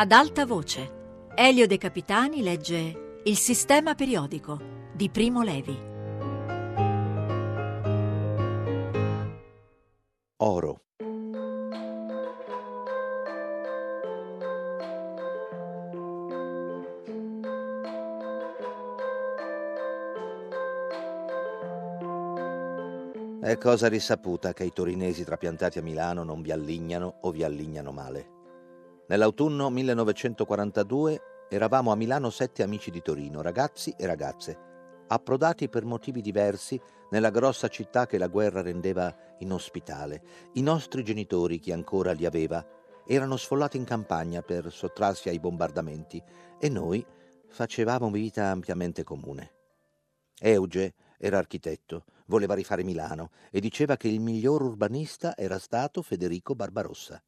Ad alta voce, Elio De Capitani legge Il sistema periodico di Primo Levi. Oro. È cosa risaputa che i torinesi trapiantati a Milano non vi allignano o vi allignano male. Nell'autunno 1942 eravamo a Milano sette amici di Torino, ragazzi e ragazze, approdati per motivi diversi nella grossa città che la guerra rendeva inospitale. I nostri genitori, chi ancora li aveva, erano sfollati in campagna per sottrarsi ai bombardamenti e noi facevamo vita ampiamente comune. Euge era architetto, voleva rifare Milano e diceva che il miglior urbanista era stato Federico Barbarossa.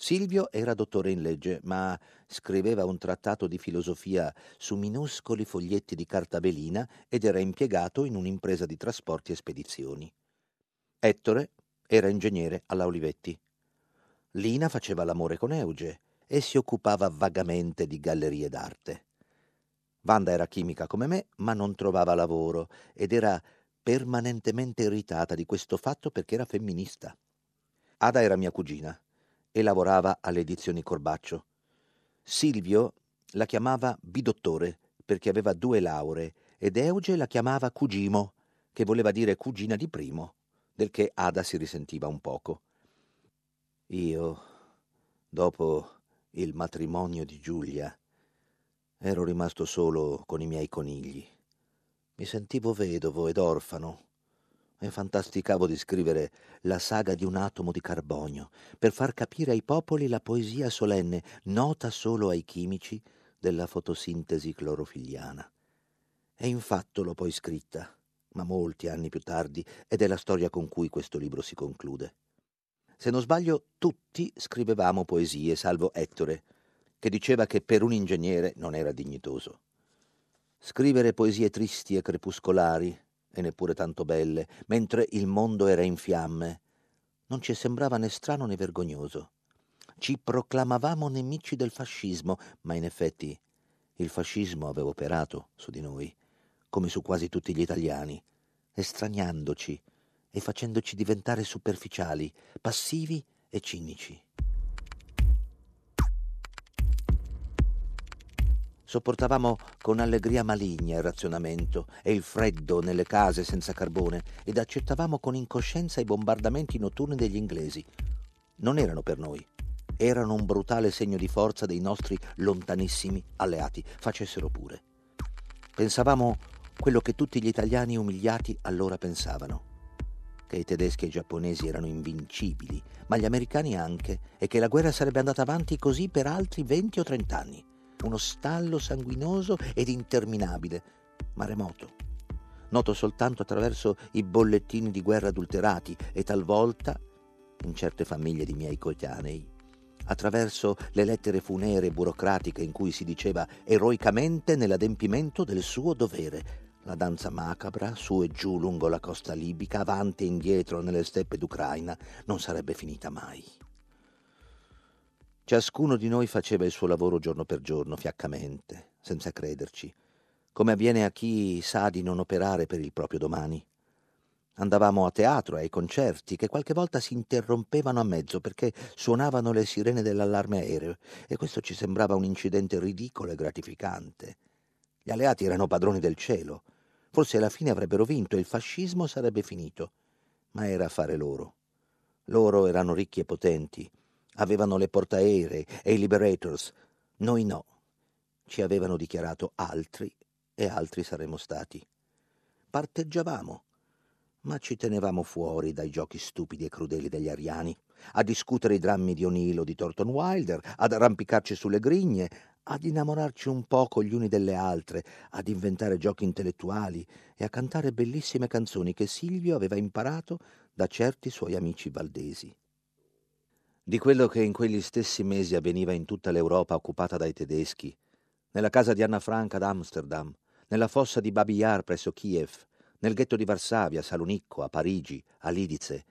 Silvio era dottore in legge, ma scriveva un trattato di filosofia su minuscoli foglietti di carta velina ed era impiegato in un'impresa di trasporti e spedizioni. Ettore era ingegnere alla Olivetti. Lina faceva l'amore con Euge e si occupava vagamente di gallerie d'arte. Wanda era chimica come me, ma non trovava lavoro ed era permanentemente irritata di questo fatto perché era femminista. Ada era mia cugina e lavorava alle edizioni Corbaccio. Silvio la chiamava bidottore perché aveva due lauree ed Euge la chiamava cugimo, che voleva dire cugina di primo, del che Ada si risentiva un poco. Io, dopo il matrimonio di Giulia, ero rimasto solo con i miei conigli. Mi sentivo vedovo ed orfano e fantasticavo di scrivere la saga di un atomo di carbonio per far capire ai popoli la poesia solenne, nota solo ai chimici, della fotosintesi clorofilliana. E infatti l'ho poi scritta, ma molti anni più tardi, ed è la storia con cui questo libro si conclude. Se non sbaglio, tutti scrivevamo poesie, salvo Ettore, che diceva che per un ingegnere non era dignitoso. Scrivere poesie tristi e crepuscolari, e neppure tanto belle, mentre il mondo era in fiamme, non ci sembrava né strano né vergognoso. Ci proclamavamo nemici del fascismo, ma in effetti il fascismo aveva operato su di noi, come su quasi tutti gli italiani, estraniandoci e facendoci diventare superficiali, passivi e cinici. Sopportavamo con allegria maligna il razionamento e il freddo nelle case senza carbone ed accettavamo con incoscienza i bombardamenti notturni degli inglesi. Non erano per noi, erano un brutale segno di forza dei nostri lontanissimi alleati, facessero pure. Pensavamo quello che tutti gli italiani umiliati allora pensavano, che i tedeschi e i giapponesi erano invincibili, ma gli americani anche, e che la guerra sarebbe andata avanti così per altri 20 o 30 anni uno stallo sanguinoso ed interminabile, ma remoto, noto soltanto attraverso i bollettini di guerra adulterati e talvolta, in certe famiglie di miei coetanei, attraverso le lettere funere burocratiche in cui si diceva eroicamente nell'adempimento del suo dovere, la danza macabra, su e giù lungo la costa libica, avanti e indietro nelle steppe d'Ucraina, non sarebbe finita mai. Ciascuno di noi faceva il suo lavoro giorno per giorno, fiaccamente, senza crederci, come avviene a chi sa di non operare per il proprio domani. Andavamo a teatro, ai concerti, che qualche volta si interrompevano a mezzo perché suonavano le sirene dell'allarme aereo, e questo ci sembrava un incidente ridicolo e gratificante. Gli alleati erano padroni del cielo. Forse alla fine avrebbero vinto e il fascismo sarebbe finito. Ma era affare loro. Loro erano ricchi e potenti, avevano le portaerei e i liberators, noi no. Ci avevano dichiarato altri e altri saremmo stati. Parteggiavamo, ma ci tenevamo fuori dai giochi stupidi e crudeli degli ariani, a discutere i drammi di O'Neill o di Thornton Wilder, ad arrampicarci sulle grigne, ad innamorarci un poco gli uni delle altre, ad inventare giochi intellettuali e a cantare bellissime canzoni che Silvio aveva imparato da certi suoi amici valdesi di quello che in quegli stessi mesi avveniva in tutta l'Europa occupata dai tedeschi, nella casa di Anna Frank ad Amsterdam, nella fossa di Babi Yar presso Kiev, nel ghetto di Varsavia, Salonicco, a Parigi, a Lidice.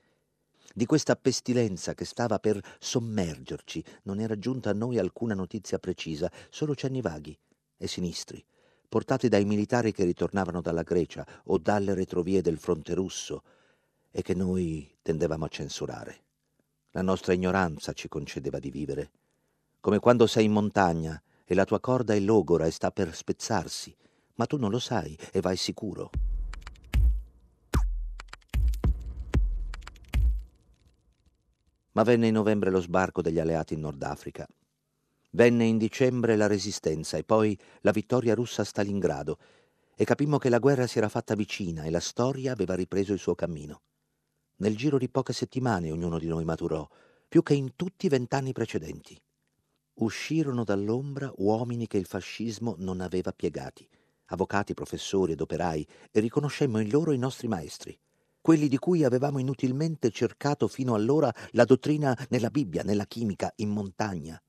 di questa pestilenza che stava per sommergerci, non era giunta a noi alcuna notizia precisa, solo cenni vaghi e sinistri, portati dai militari che ritornavano dalla Grecia o dalle retrovie del fronte russo e che noi tendevamo a censurare. La nostra ignoranza ci concedeva di vivere, come quando sei in montagna e la tua corda è logora e sta per spezzarsi, ma tu non lo sai e vai sicuro. Ma venne in novembre lo sbarco degli alleati in Nord Africa. Venne in dicembre la resistenza e poi la vittoria russa a Stalingrado e capimmo che la guerra si era fatta vicina e la storia aveva ripreso il suo cammino. Nel giro di poche settimane ognuno di noi maturò, più che in tutti i vent'anni precedenti. Uscirono dall'ombra uomini che il fascismo non aveva piegati, avvocati, professori ed operai, e riconoscemmo in loro i nostri maestri quelli di cui avevamo inutilmente cercato fino allora la dottrina nella Bibbia, nella chimica, in montagna.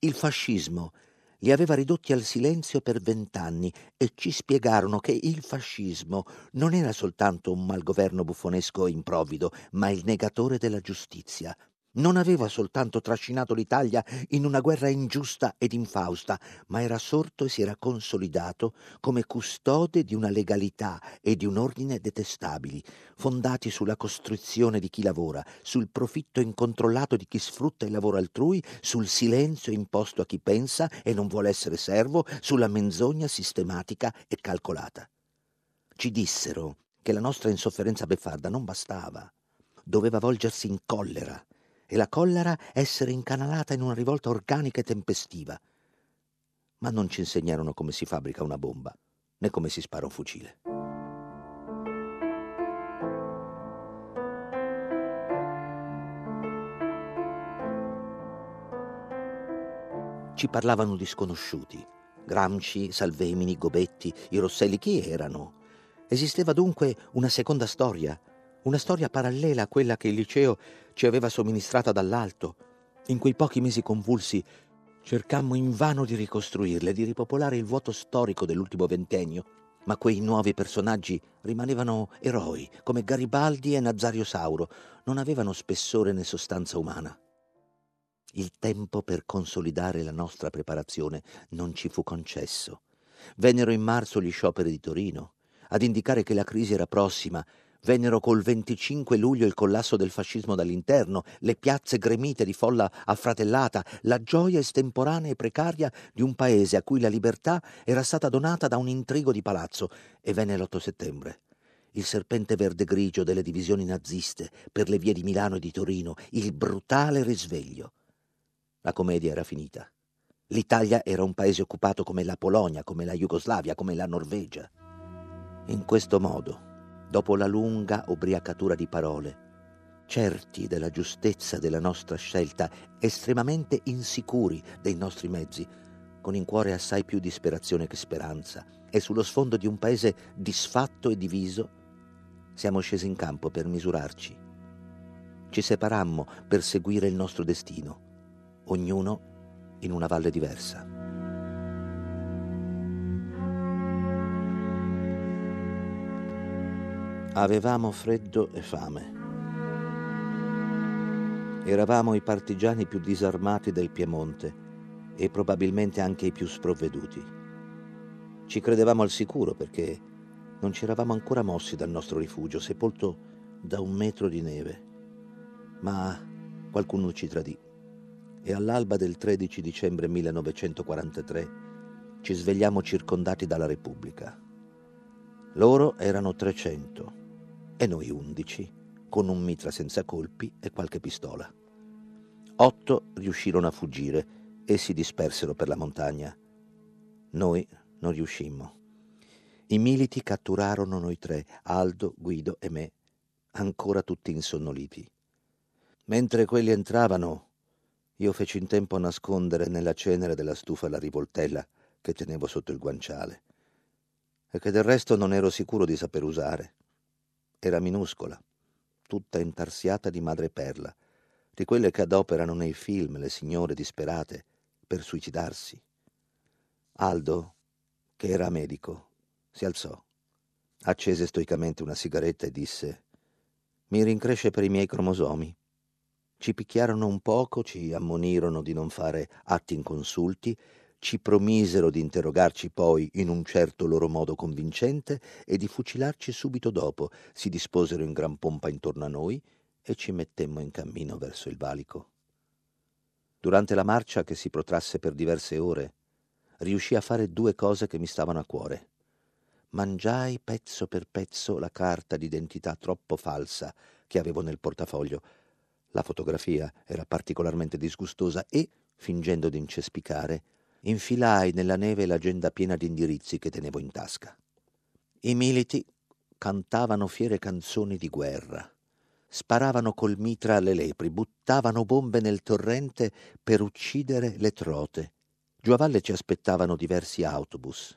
Il fascismo li aveva ridotti al silenzio per vent'anni e ci spiegarono che il fascismo non era soltanto un malgoverno buffonesco e improvvido, ma il negatore della giustizia, non aveva soltanto trascinato l'Italia in una guerra ingiusta ed infausta, ma era sorto e si era consolidato come custode di una legalità e di un ordine detestabili, fondati sulla costruzione di chi lavora, sul profitto incontrollato di chi sfrutta il lavoro altrui, sul silenzio imposto a chi pensa e non vuole essere servo, sulla menzogna sistematica e calcolata. Ci dissero che la nostra insofferenza beffarda non bastava, doveva volgersi in collera e la collera essere incanalata in una rivolta organica e tempestiva. Ma non ci insegnarono come si fabbrica una bomba, né come si spara un fucile. Ci parlavano di sconosciuti, Gramsci, Salvemini, Gobetti, i Rosselli, chi erano? Esisteva dunque una seconda storia, una storia parallela a quella che il liceo ci aveva somministrata dall'alto. In quei pochi mesi convulsi cercammo invano di ricostruirle, di ripopolare il vuoto storico dell'ultimo ventennio, ma quei nuovi personaggi rimanevano eroi, come Garibaldi e Nazario Sauro, non avevano spessore né sostanza umana. Il tempo per consolidare la nostra preparazione non ci fu concesso. Vennero in marzo gli scioperi di Torino, ad indicare che la crisi era prossima Vennero col 25 luglio il collasso del fascismo dall'interno, le piazze gremite di folla affratellata, la gioia estemporanea e precaria di un paese a cui la libertà era stata donata da un intrigo di palazzo. E venne l'8 settembre. Il serpente verde grigio delle divisioni naziste per le vie di Milano e di Torino, il brutale risveglio. La commedia era finita. L'Italia era un paese occupato come la Polonia, come la Jugoslavia, come la Norvegia. In questo modo dopo la lunga ubriacatura di parole, certi della giustezza della nostra scelta, estremamente insicuri dei nostri mezzi, con in cuore assai più disperazione che speranza, e sullo sfondo di un paese disfatto e diviso, siamo scesi in campo per misurarci. Ci separammo per seguire il nostro destino, ognuno in una valle diversa. Avevamo freddo e fame. Eravamo i partigiani più disarmati del Piemonte e probabilmente anche i più sprovveduti. Ci credevamo al sicuro perché non ci eravamo ancora mossi dal nostro rifugio, sepolto da un metro di neve. Ma qualcuno ci tradì e all'alba del 13 dicembre 1943 ci svegliamo circondati dalla Repubblica. Loro erano 300 e noi undici, con un mitra senza colpi e qualche pistola. Otto riuscirono a fuggire e si dispersero per la montagna. Noi non riuscimmo. I militi catturarono noi tre, Aldo, Guido e me, ancora tutti insonnoliti. Mentre quelli entravano, io feci in tempo a nascondere nella cenere della stufa la rivoltella che tenevo sotto il guanciale e che del resto non ero sicuro di saper usare. Era minuscola, tutta intarsiata di madreperla, di quelle che adoperano nei film le signore disperate per suicidarsi. Aldo, che era medico, si alzò, accese stoicamente una sigaretta e disse Mi rincresce per i miei cromosomi. Ci picchiarono un poco, ci ammonirono di non fare atti inconsulti, ci promisero di interrogarci poi in un certo loro modo convincente e di fucilarci subito dopo. Si disposero in gran pompa intorno a noi e ci mettemmo in cammino verso il valico. Durante la marcia, che si protrasse per diverse ore, riuscii a fare due cose che mi stavano a cuore. Mangiai pezzo per pezzo la carta d'identità troppo falsa che avevo nel portafoglio la fotografia era particolarmente disgustosa e, fingendo di incespicare, infilai nella neve l'agenda piena di indirizzi che tenevo in tasca. I militi cantavano fiere canzoni di guerra, sparavano col mitra alle lepri, buttavano bombe nel torrente per uccidere le trote. Giù a valle ci aspettavano diversi autobus.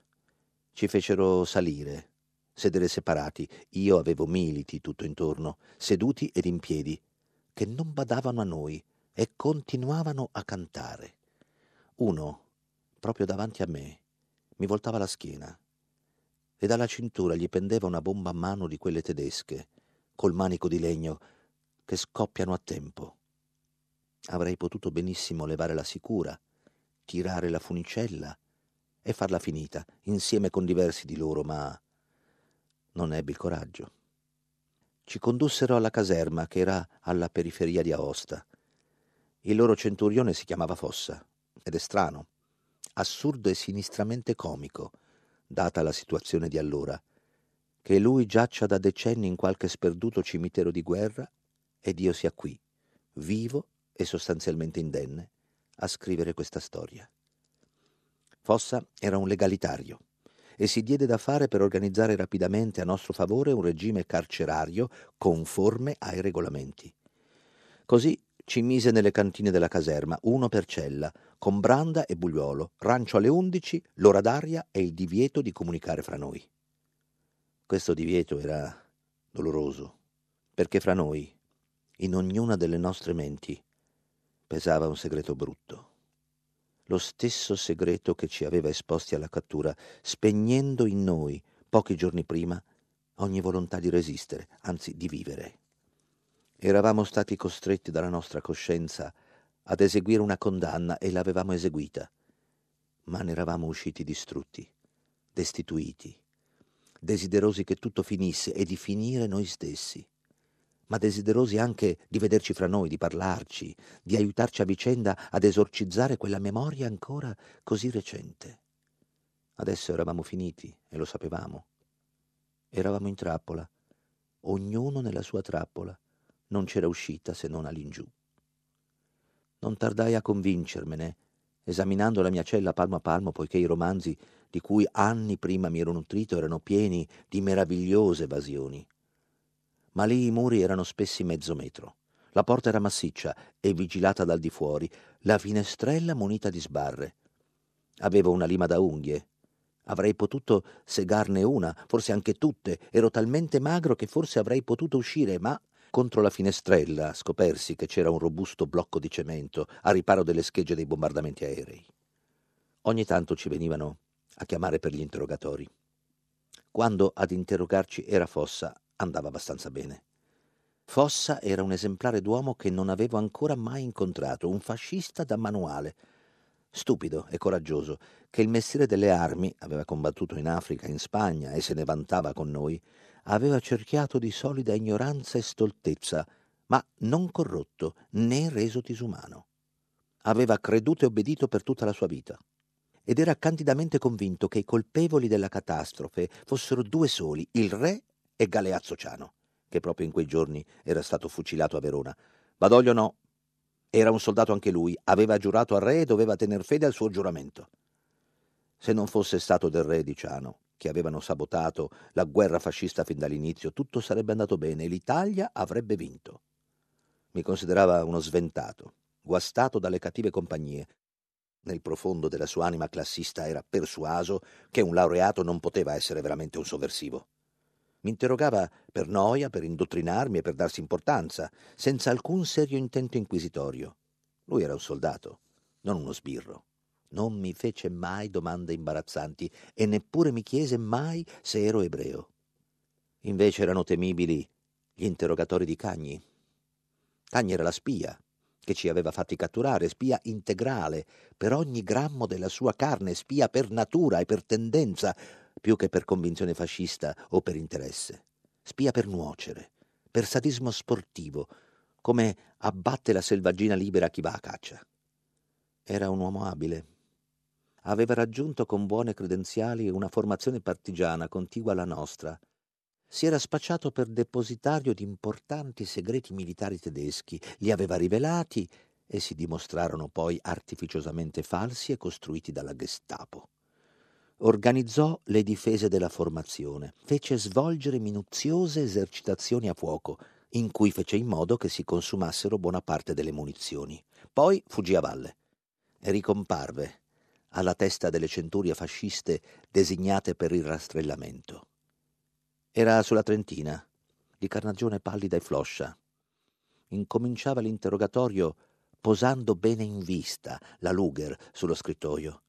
Ci fecero salire, sedere separati. Io avevo militi tutto intorno, seduti ed in piedi, che non badavano a noi e continuavano a cantare. Uno, proprio davanti a me, mi voltava la schiena e dalla cintura gli pendeva una bomba a mano di quelle tedesche, col manico di legno, che scoppiano a tempo. Avrei potuto benissimo levare la sicura, tirare la funicella e farla finita, insieme con diversi di loro, ma non ebbi il coraggio ci condussero alla caserma che era alla periferia di Aosta. Il loro centurione si chiamava Fossa ed è strano, assurdo e sinistramente comico, data la situazione di allora, che lui giaccia da decenni in qualche sperduto cimitero di guerra ed io sia qui, vivo e sostanzialmente indenne, a scrivere questa storia. Fossa era un legalitario e si diede da fare per organizzare rapidamente a nostro favore un regime carcerario conforme ai regolamenti. Così ci mise nelle cantine della caserma, uno per cella, con branda e bugliolo, rancio alle undici, l'ora d'aria e il divieto di comunicare fra noi. Questo divieto era doloroso, perché fra noi, in ognuna delle nostre menti, pesava un segreto brutto lo stesso segreto che ci aveva esposti alla cattura, spegnendo in noi, pochi giorni prima, ogni volontà di resistere, anzi di vivere. Eravamo stati costretti dalla nostra coscienza ad eseguire una condanna e l'avevamo eseguita, ma ne eravamo usciti distrutti, destituiti, desiderosi che tutto finisse e di finire noi stessi ma desiderosi anche di vederci fra noi, di parlarci, di aiutarci a vicenda ad esorcizzare quella memoria ancora così recente. Adesso eravamo finiti e lo sapevamo. Eravamo in trappola, ognuno nella sua trappola, non c'era uscita se non all'ingiù. Non tardai a convincermene, esaminando la mia cella palmo a palmo, poiché i romanzi di cui anni prima mi ero nutrito erano pieni di meravigliose evasioni ma lì i muri erano spessi mezzo metro. La porta era massiccia e vigilata dal di fuori, la finestrella munita di sbarre. Avevo una lima da unghie. Avrei potuto segarne una, forse anche tutte. Ero talmente magro che forse avrei potuto uscire, ma contro la finestrella scopersi che c'era un robusto blocco di cemento a riparo delle schegge dei bombardamenti aerei. Ogni tanto ci venivano a chiamare per gli interrogatori. Quando ad interrogarci era Fossa, andava abbastanza bene. Fossa era un esemplare d'uomo che non avevo ancora mai incontrato, un fascista da manuale, stupido e coraggioso, che il mestiere delle armi, aveva combattuto in Africa, in Spagna e se ne vantava con noi, aveva cerchiato di solida ignoranza e stoltezza, ma non corrotto né reso disumano. Aveva creduto e obbedito per tutta la sua vita ed era candidamente convinto che i colpevoli della catastrofe fossero due soli, il re e Galeazzo Ciano, che proprio in quei giorni era stato fucilato a Verona. Badoglio no. Era un soldato anche lui, aveva giurato al re e doveva tener fede al suo giuramento. Se non fosse stato del re di Ciano, che avevano sabotato la guerra fascista fin dall'inizio, tutto sarebbe andato bene e l'Italia avrebbe vinto. Mi considerava uno sventato, guastato dalle cattive compagnie. Nel profondo della sua anima classista era persuaso che un laureato non poteva essere veramente un sovversivo. Mi interrogava per noia, per indottrinarmi e per darsi importanza, senza alcun serio intento inquisitorio. Lui era un soldato, non uno sbirro. Non mi fece mai domande imbarazzanti e neppure mi chiese mai se ero ebreo. Invece erano temibili gli interrogatori di Cagni. Cagni era la spia che ci aveva fatti catturare, spia integrale per ogni grammo della sua carne, spia per natura e per tendenza, più che per convinzione fascista o per interesse, spia per nuocere, per sadismo sportivo, come abbatte la selvaggina libera chi va a caccia. Era un uomo abile. Aveva raggiunto con buone credenziali una formazione partigiana contigua alla nostra, si era spacciato per depositario di importanti segreti militari tedeschi, li aveva rivelati e si dimostrarono poi artificiosamente falsi e costruiti dalla Gestapo. Organizzò le difese della formazione, fece svolgere minuziose esercitazioni a fuoco, in cui fece in modo che si consumassero buona parte delle munizioni. Poi fuggì a valle e ricomparve alla testa delle centurie fasciste designate per il rastrellamento. Era sulla Trentina, di carnagione pallida e floscia. Incominciava l'interrogatorio posando bene in vista la Luger sullo scrittoio.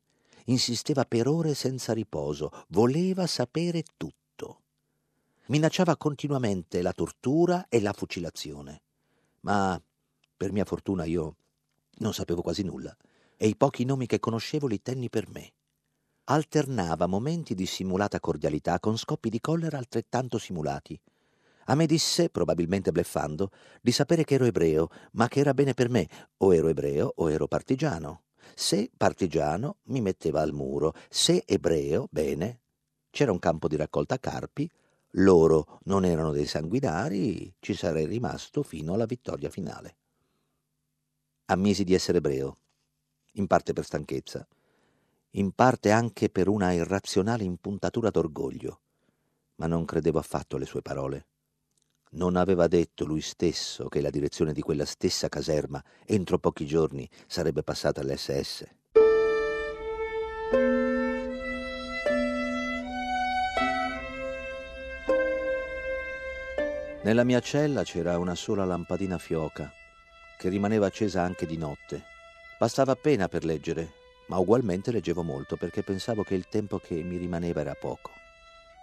Insisteva per ore senza riposo, voleva sapere tutto. Minacciava continuamente la tortura e la fucilazione. Ma, per mia fortuna, io non sapevo quasi nulla e i pochi nomi che conoscevo li tenni per me alternava momenti di simulata cordialità con scoppi di collera altrettanto simulati. A me disse, probabilmente bleffando, di sapere che ero ebreo, ma che era bene per me, o ero ebreo o ero partigiano. Se partigiano mi metteva al muro, se ebreo, bene. C'era un campo di raccolta carpi, loro non erano dei sanguinari, ci sarei rimasto fino alla vittoria finale. Ammisi di essere ebreo, in parte per stanchezza, in parte anche per una irrazionale impuntatura d'orgoglio, ma non credevo affatto alle sue parole. Non aveva detto lui stesso che la direzione di quella stessa caserma entro pochi giorni sarebbe passata all'SS. Nella mia cella c'era una sola lampadina fioca, che rimaneva accesa anche di notte. Bastava appena per leggere ma ugualmente leggevo molto perché pensavo che il tempo che mi rimaneva era poco.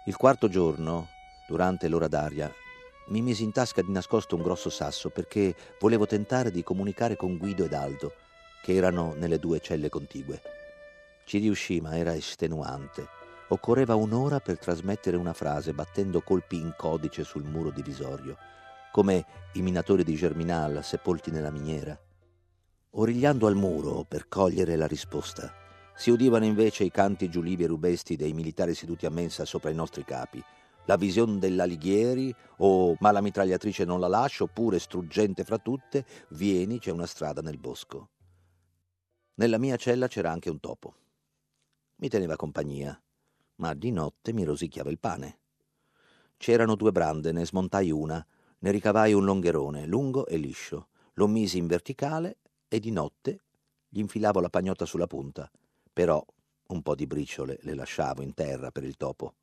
Il quarto giorno, durante l'ora d'aria, mi misi in tasca di nascosto un grosso sasso perché volevo tentare di comunicare con Guido ed Aldo, che erano nelle due celle contigue. Ci riuscì, ma era estenuante. Occorreva un'ora per trasmettere una frase battendo colpi in codice sul muro divisorio, come i minatori di Germinal sepolti nella miniera. Origliando al muro per cogliere la risposta, si udivano invece i canti giulivi e rubesti dei militari seduti a mensa sopra i nostri capi, la visione dell'Alighieri o ma la mitragliatrice non la lascio, oppure struggente fra tutte, vieni, c'è una strada nel bosco. Nella mia cella c'era anche un topo. Mi teneva compagnia, ma di notte mi rosicchiava il pane. C'erano due brande, ne smontai una, ne ricavai un longherone, lungo e liscio, lo misi in verticale e di notte gli infilavo la pagnotta sulla punta, però un po' di briciole le lasciavo in terra per il topo.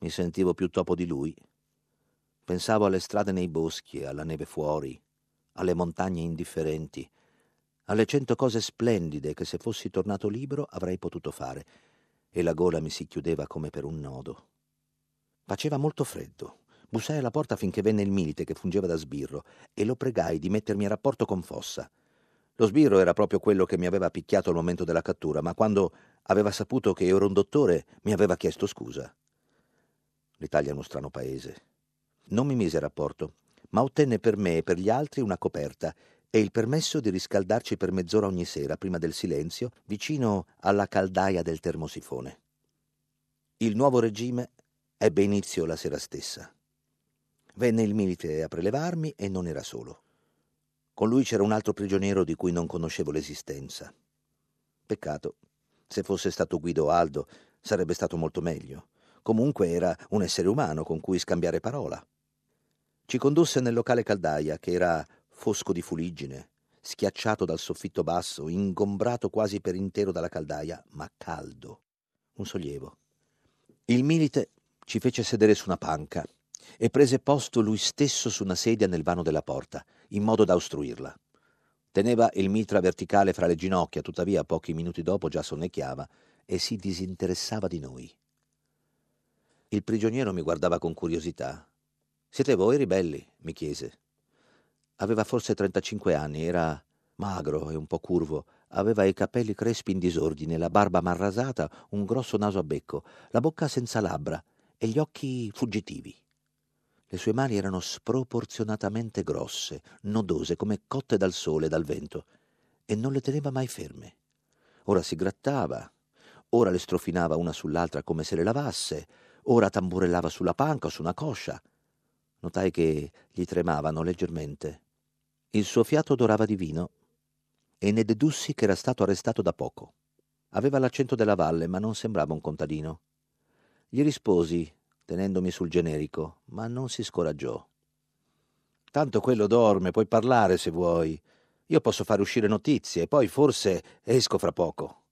Mi sentivo più topo di lui. Pensavo alle strade nei boschi, alla neve fuori, alle montagne indifferenti, alle cento cose splendide che se fossi tornato libero avrei potuto fare, e la gola mi si chiudeva come per un nodo. Faceva molto freddo. Bussai alla porta finché venne il milite che fungeva da sbirro e lo pregai di mettermi a rapporto con Fossa. Lo sbirro era proprio quello che mi aveva picchiato al momento della cattura, ma quando aveva saputo che ero un dottore mi aveva chiesto scusa. L'Italia è uno strano paese. Non mi mise rapporto, ma ottenne per me e per gli altri una coperta e il permesso di riscaldarci per mezz'ora ogni sera, prima del silenzio, vicino alla caldaia del termosifone. Il nuovo regime ebbe inizio la sera stessa. Venne il milite a prelevarmi e non era solo. Con lui c'era un altro prigioniero di cui non conoscevo l'esistenza. Peccato. Se fosse stato Guido Aldo sarebbe stato molto meglio. Comunque era un essere umano con cui scambiare parola. Ci condusse nel locale caldaia, che era fosco di fuliggine, schiacciato dal soffitto basso, ingombrato quasi per intero dalla caldaia, ma caldo. Un sollievo. Il milite ci fece sedere su una panca e prese posto lui stesso su una sedia nel vano della porta, in modo da ostruirla. Teneva il mitra verticale fra le ginocchia, tuttavia pochi minuti dopo già sonnecchiava e si disinteressava di noi. Il prigioniero mi guardava con curiosità. Siete voi ribelli? mi chiese. Aveva forse 35 anni, era magro e un po' curvo, aveva i capelli crespi in disordine, la barba marrasata, un grosso naso a becco, la bocca senza labbra e gli occhi fuggitivi. Le sue mani erano sproporzionatamente grosse, nodose, come cotte dal sole e dal vento, e non le teneva mai ferme. Ora si grattava, ora le strofinava una sull'altra come se le lavasse, ora tamburellava sulla panca o su una coscia. Notai che gli tremavano leggermente. Il suo fiato odorava di vino e ne dedussi che era stato arrestato da poco. Aveva l'accento della valle, ma non sembrava un contadino. Gli risposi, tenendomi sul generico, ma non si scoraggiò. Tanto quello dorme, puoi parlare se vuoi. Io posso fare uscire notizie e poi forse esco fra poco.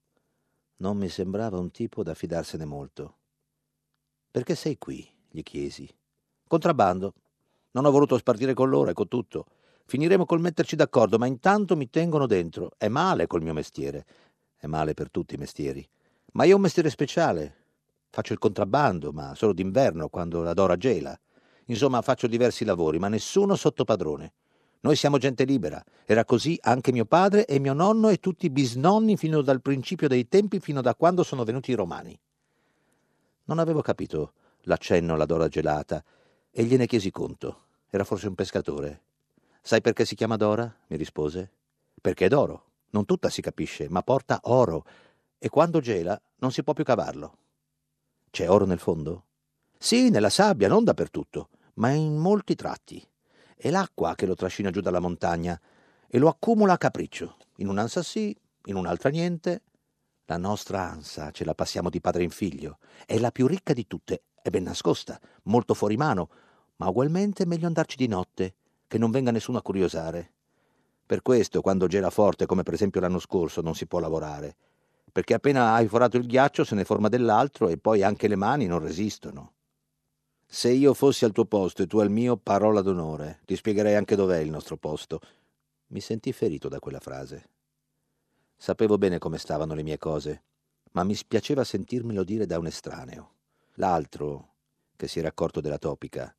Non mi sembrava un tipo da fidarsene molto. Perché sei qui? gli chiesi. Contrabbando. Non ho voluto spartire con loro, ecco tutto. Finiremo col metterci d'accordo, ma intanto mi tengono dentro. È male col mio mestiere. È male per tutti i mestieri. Ma io ho un mestiere speciale. Faccio il contrabbando, ma solo d'inverno, quando la Dora gela. Insomma, faccio diversi lavori, ma nessuno sotto padrone. Noi siamo gente libera. Era così anche mio padre e mio nonno e tutti i bisnonni fino dal principio dei tempi, fino da quando sono venuti i romani. Non avevo capito l'accenno alla Dora gelata e gliene chiesi conto. Era forse un pescatore. Sai perché si chiama Dora? mi rispose. Perché è d'oro. Non tutta si capisce, ma porta oro e quando gela non si può più cavarlo. C'è oro nel fondo? Sì, nella sabbia, non dappertutto, ma in molti tratti. È l'acqua che lo trascina giù dalla montagna e lo accumula a capriccio. In un'ansa sì, in un'altra niente. La nostra ansa ce la passiamo di padre in figlio. È la più ricca di tutte, è ben nascosta, molto fuori mano, ma ugualmente è meglio andarci di notte, che non venga nessuno a curiosare. Per questo, quando gela forte, come per esempio l'anno scorso, non si può lavorare perché appena hai forato il ghiaccio se ne forma dell'altro e poi anche le mani non resistono. Se io fossi al tuo posto e tu al mio, parola d'onore, ti spiegherei anche dov'è il nostro posto. Mi sentii ferito da quella frase. Sapevo bene come stavano le mie cose, ma mi spiaceva sentirmelo dire da un estraneo. L'altro, che si era accorto della topica,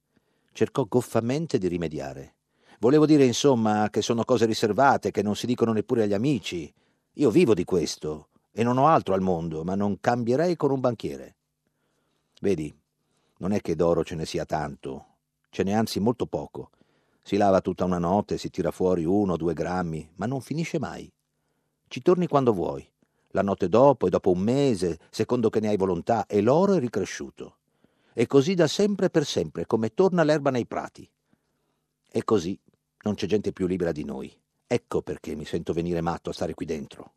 cercò goffamente di rimediare. Volevo dire, insomma, che sono cose riservate, che non si dicono neppure agli amici. Io vivo di questo e non ho altro al mondo, ma non cambierei con un banchiere. Vedi, non è che d'oro ce ne sia tanto, ce n'è anzi molto poco. Si lava tutta una notte, si tira fuori uno o due grammi, ma non finisce mai. Ci torni quando vuoi, la notte dopo e dopo un mese, secondo che ne hai volontà, e l'oro è ricresciuto. E così da sempre per sempre, come torna l'erba nei prati. E così non c'è gente più libera di noi. Ecco perché mi sento venire matto a stare qui dentro.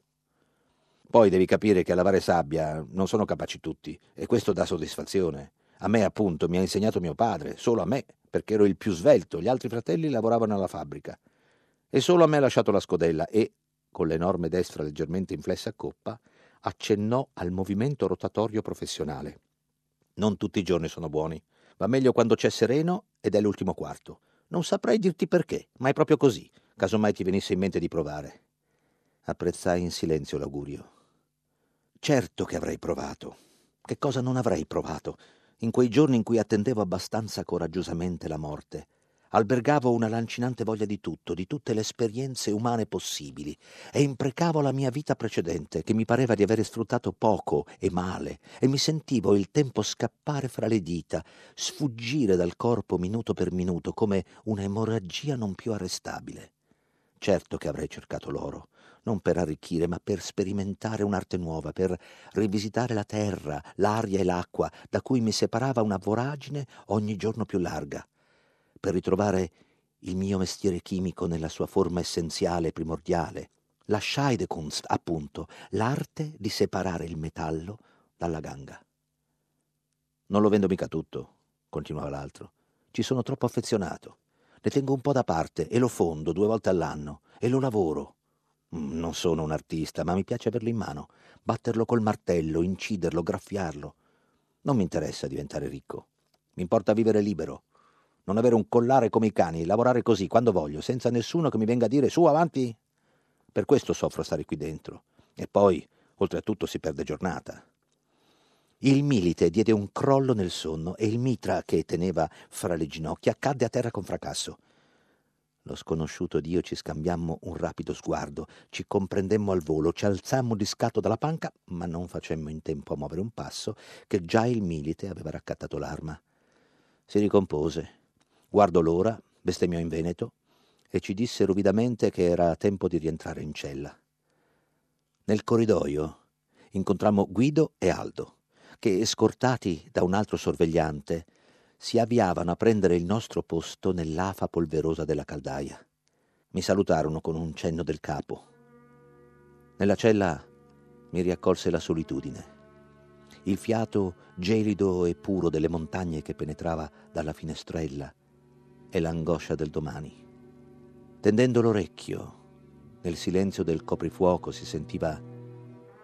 Poi devi capire che a lavare sabbia non sono capaci tutti e questo dà soddisfazione. A me, appunto, mi ha insegnato mio padre, solo a me, perché ero il più svelto, gli altri fratelli lavoravano alla fabbrica. E solo a me ha lasciato la scodella e, con l'enorme destra leggermente inflessa a coppa, accennò al movimento rotatorio professionale. Non tutti i giorni sono buoni. Va meglio quando c'è sereno ed è l'ultimo quarto. Non saprei dirti perché, ma è proprio così, casomai ti venisse in mente di provare. Apprezzai in silenzio l'augurio. Certo che avrei provato. Che cosa non avrei provato? In quei giorni in cui attendevo abbastanza coraggiosamente la morte, albergavo una lancinante voglia di tutto, di tutte le esperienze umane possibili, e imprecavo la mia vita precedente, che mi pareva di avere sfruttato poco e male, e mi sentivo il tempo scappare fra le dita, sfuggire dal corpo minuto per minuto, come un'emorragia non più arrestabile. Certo che avrei cercato l'oro, non per arricchire, ma per sperimentare un'arte nuova, per rivisitare la terra, l'aria e l'acqua, da cui mi separava una voragine ogni giorno più larga, per ritrovare il mio mestiere chimico nella sua forma essenziale e primordiale, la Scheidekunst, appunto, l'arte di separare il metallo dalla ganga. Non lo vendo mica tutto, continuava l'altro. Ci sono troppo affezionato. Ne tengo un po' da parte e lo fondo due volte all'anno e lo lavoro Mm, non sono un artista, ma mi piace averlo in mano, batterlo col martello, inciderlo, graffiarlo. Non mi interessa diventare ricco. Mi importa vivere libero. Non avere un collare come i cani, lavorare così, quando voglio, senza nessuno che mi venga a dire su avanti. Per questo soffro stare qui dentro. E poi, oltretutto, si perde giornata. Il milite diede un crollo nel sonno e il mitra che teneva fra le ginocchia cadde a terra con fracasso. Lo sconosciuto ed io ci scambiammo un rapido sguardo, ci comprendemmo al volo, ci alzammo di scatto dalla panca, ma non facemmo in tempo a muovere un passo, che già il milite aveva raccattato l'arma. Si ricompose, guardò l'ora, bestemmiò in veneto e ci disse ruvidamente che era tempo di rientrare in cella. Nel corridoio incontrammo Guido e Aldo, che, scortati da un altro sorvegliante, si avviavano a prendere il nostro posto nell'afa polverosa della caldaia. Mi salutarono con un cenno del capo. Nella cella mi riaccolse la solitudine, il fiato gelido e puro delle montagne che penetrava dalla finestrella e l'angoscia del domani. Tendendo l'orecchio, nel silenzio del coprifuoco si sentiva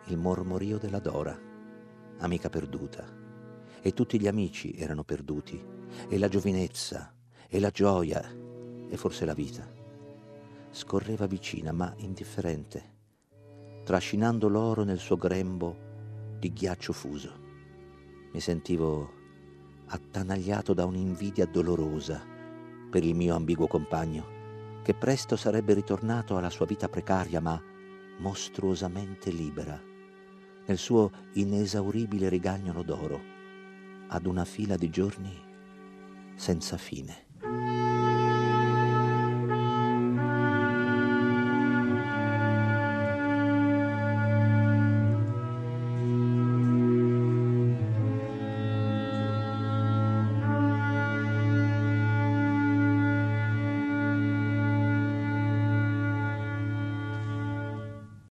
il mormorio della Dora, amica perduta e tutti gli amici erano perduti, e la giovinezza, e la gioia, e forse la vita. Scorreva vicina, ma indifferente, trascinando l'oro nel suo grembo di ghiaccio fuso. Mi sentivo attanagliato da un'invidia dolorosa per il mio ambiguo compagno, che presto sarebbe ritornato alla sua vita precaria, ma mostruosamente libera, nel suo inesauribile rigagnolo d'oro ad una fila di giorni senza fine.